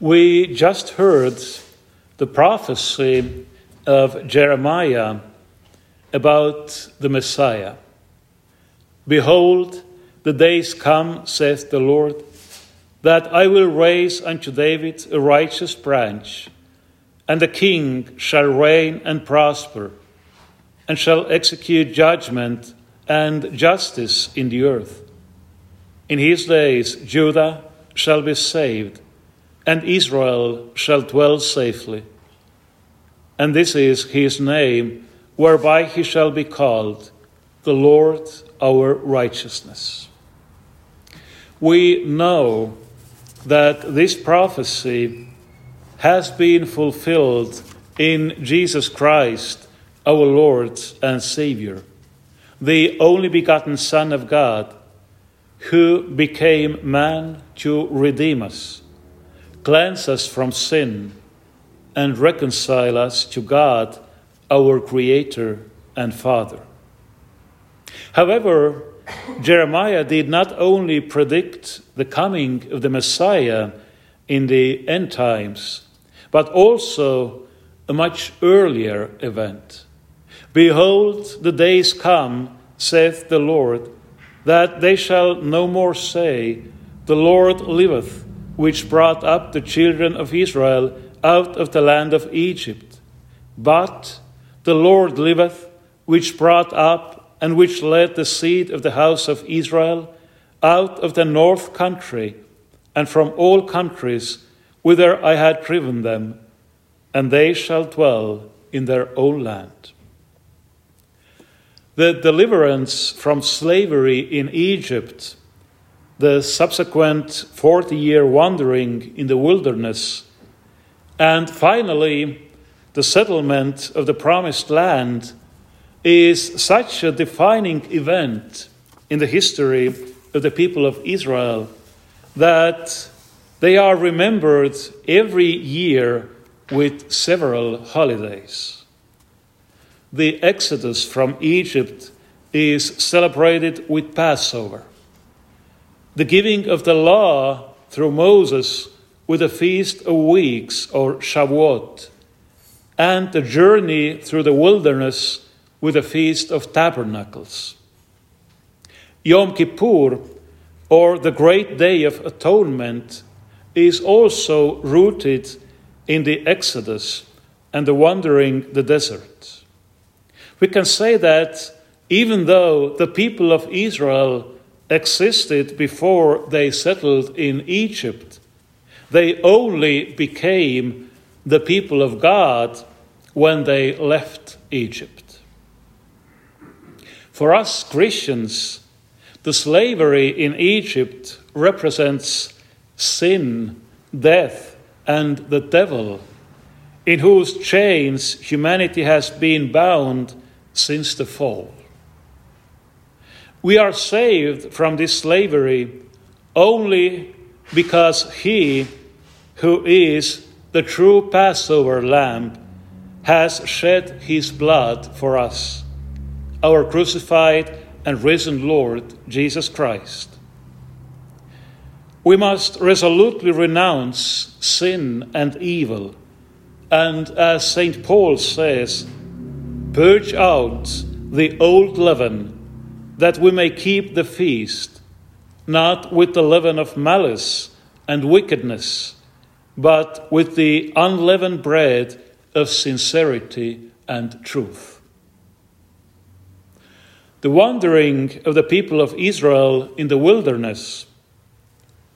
We just heard the prophecy of Jeremiah about the Messiah. Behold, the days come, saith the Lord, that I will raise unto David a righteous branch, and the king shall reign and prosper, and shall execute judgment and justice in the earth. In his days Judah shall be saved, and Israel shall dwell safely. And this is his name, whereby he shall be called the Lord our righteousness. We know that this prophecy has been fulfilled in Jesus Christ, our Lord and Savior, the only begotten Son of God, who became man to redeem us, cleanse us from sin, and reconcile us to God, our Creator and Father. However, Jeremiah did not only predict the coming of the Messiah in the end times, but also a much earlier event. Behold, the days come, saith the Lord, that they shall no more say, The Lord liveth, which brought up the children of Israel out of the land of Egypt. But the Lord liveth, which brought up and which led the seed of the house of Israel out of the north country and from all countries whither I had driven them, and they shall dwell in their own land. The deliverance from slavery in Egypt, the subsequent 40 year wandering in the wilderness, and finally the settlement of the promised land is such a defining event in the history of the people of Israel that they are remembered every year with several holidays. The exodus from Egypt is celebrated with Passover. The giving of the law through Moses with a feast of weeks or Shavuot, and the journey through the wilderness with a feast of tabernacles. Yom Kippur, or the great day of atonement, is also rooted in the Exodus and the wandering the desert. We can say that even though the people of Israel existed before they settled in Egypt, they only became the people of God when they left Egypt. For us Christians, the slavery in Egypt represents sin, death, and the devil, in whose chains humanity has been bound since the fall. We are saved from this slavery only because He, who is the true Passover lamb, has shed His blood for us our crucified and risen Lord Jesus Christ. We must resolutely renounce sin and evil, and as St. Paul says, purge out the old leaven, that we may keep the feast, not with the leaven of malice and wickedness, but with the unleavened bread of sincerity and truth. The wandering of the people of Israel in the wilderness,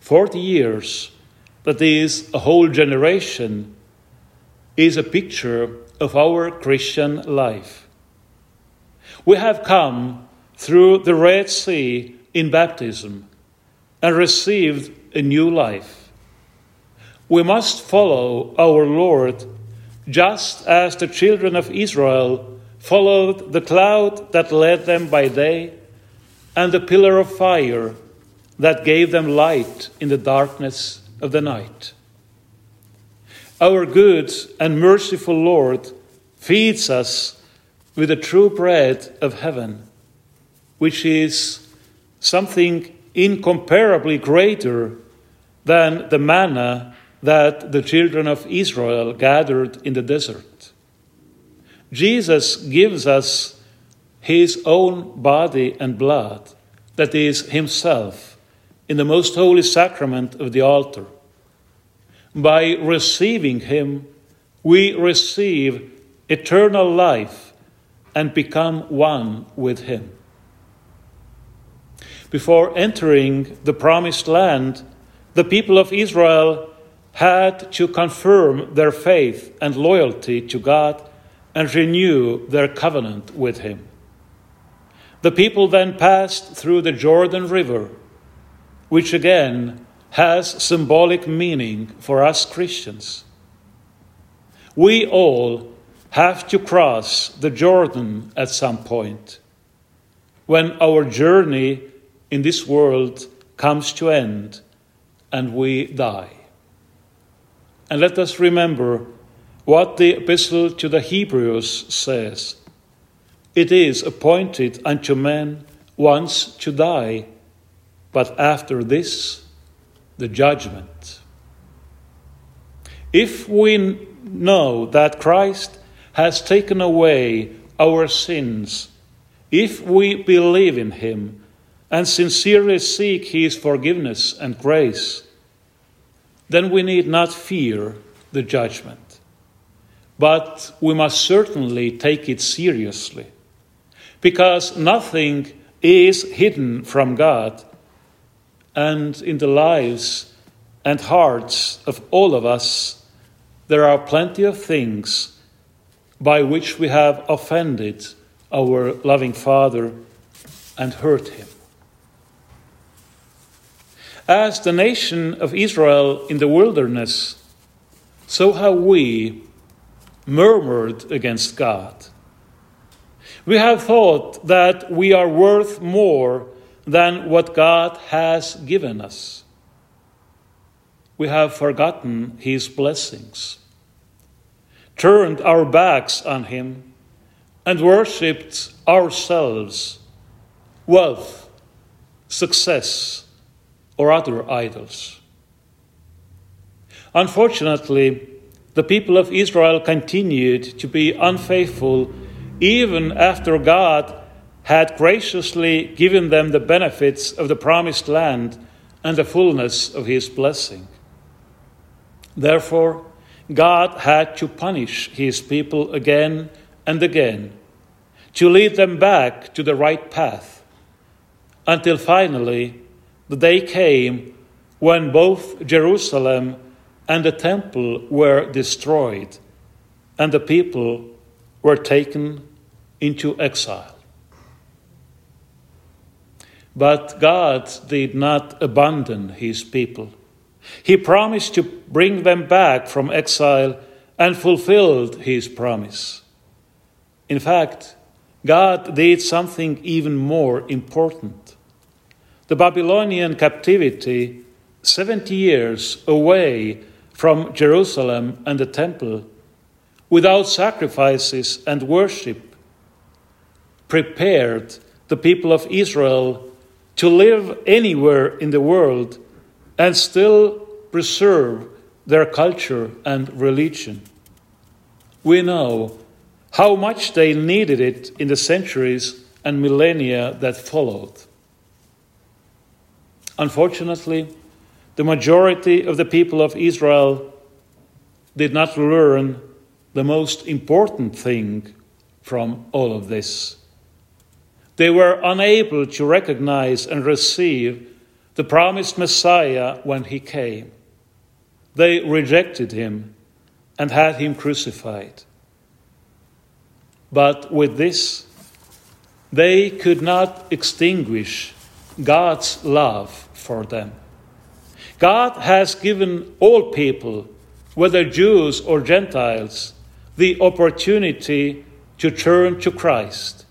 40 years, that is, a whole generation, is a picture of our Christian life. We have come through the Red Sea in baptism and received a new life. We must follow our Lord just as the children of Israel followed the cloud that led them by day and the pillar of fire that gave them light in the darkness of the night. Our good and merciful Lord feeds us with the true bread of heaven, which is something incomparably greater than the manna that the children of Israel gathered in the desert. Jesus gives us his own body and blood, that is, himself, in the most holy sacrament of the altar. By receiving him, we receive eternal life and become one with him. Before entering the promised land, the people of Israel had to confirm their faith and loyalty to God and renew their covenant with Him. The people then passed through the Jordan River, which again has symbolic meaning for us Christians. We all have to cross the Jordan at some point when our journey in this world comes to end and we die. And let us remember what the Epistle to the Hebrews says It is appointed unto men once to die, but after this, the judgment. If we know that Christ has taken away our sins, if we believe in him, and sincerely seek His forgiveness and grace, then we need not fear the judgment. But we must certainly take it seriously, because nothing is hidden from God, and in the lives and hearts of all of us, there are plenty of things by which we have offended our loving Father and hurt Him. As the nation of Israel in the wilderness, so have we murmured against God. We have thought that we are worth more than what God has given us. We have forgotten His blessings, turned our backs on Him, and worshipped ourselves, wealth, success, or other idols. Unfortunately, the people of Israel continued to be unfaithful even after God had graciously given them the benefits of the promised land and the fullness of his blessing. Therefore, God had to punish his people again and again to lead them back to the right path until finally the day came when both Jerusalem and the temple were destroyed, and the people were taken into exile. But God did not abandon his people. He promised to bring them back from exile and fulfilled his promise. In fact, God did something even more important the Babylonian captivity, 70 years away from Jerusalem and the temple, without sacrifices and worship, prepared the people of Israel to live anywhere in the world and still preserve their culture and religion. We know how much they needed it in the centuries and millennia that followed. Unfortunately, the majority of the people of Israel did not learn the most important thing from all of this. They were unable to recognize and receive the promised Messiah when he came. They rejected him and had him crucified. But with this, they could not extinguish God's love for them. God has given all people, whether Jews or Gentiles, the opportunity to turn to Christ,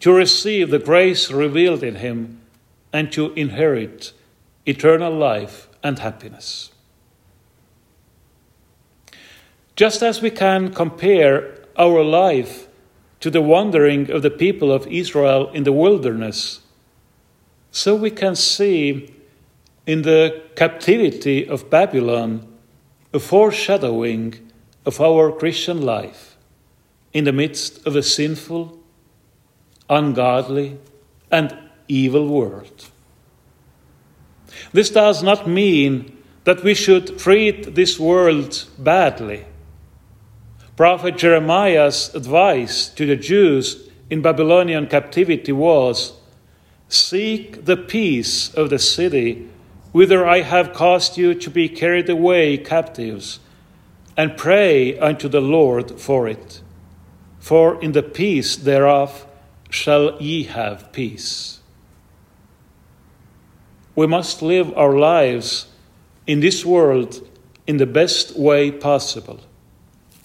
to receive the grace revealed in Him, and to inherit eternal life and happiness. Just as we can compare our life to the wandering of the people of Israel in the wilderness, so we can see in the captivity of Babylon a foreshadowing of our Christian life in the midst of a sinful, ungodly, and evil world. This does not mean that we should treat this world badly. Prophet Jeremiah's advice to the Jews in Babylonian captivity was Seek the peace of the city whither I have caused you to be carried away captives, and pray unto the Lord for it. For in the peace thereof shall ye have peace. We must live our lives in this world in the best way possible,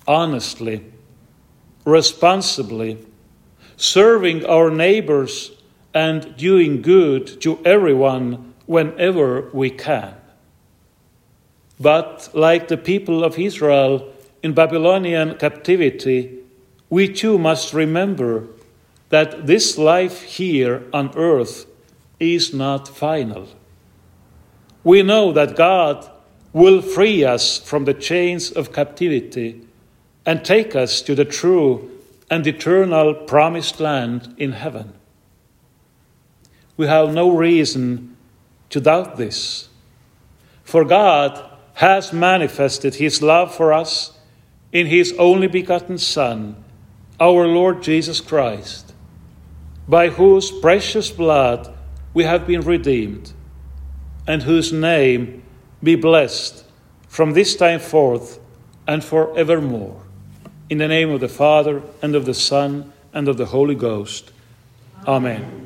honestly, responsibly, serving our neighbors and doing good to everyone whenever we can. But like the people of Israel in Babylonian captivity, we too must remember that this life here on earth is not final. We know that God will free us from the chains of captivity and take us to the true and eternal promised land in heaven. We have no reason to doubt this, for God has manifested His love for us in His only begotten Son, our Lord Jesus Christ, by whose precious blood we have been redeemed, and whose name be blessed from this time forth and forevermore. In the name of the Father, and of the Son, and of the Holy Ghost. Amen.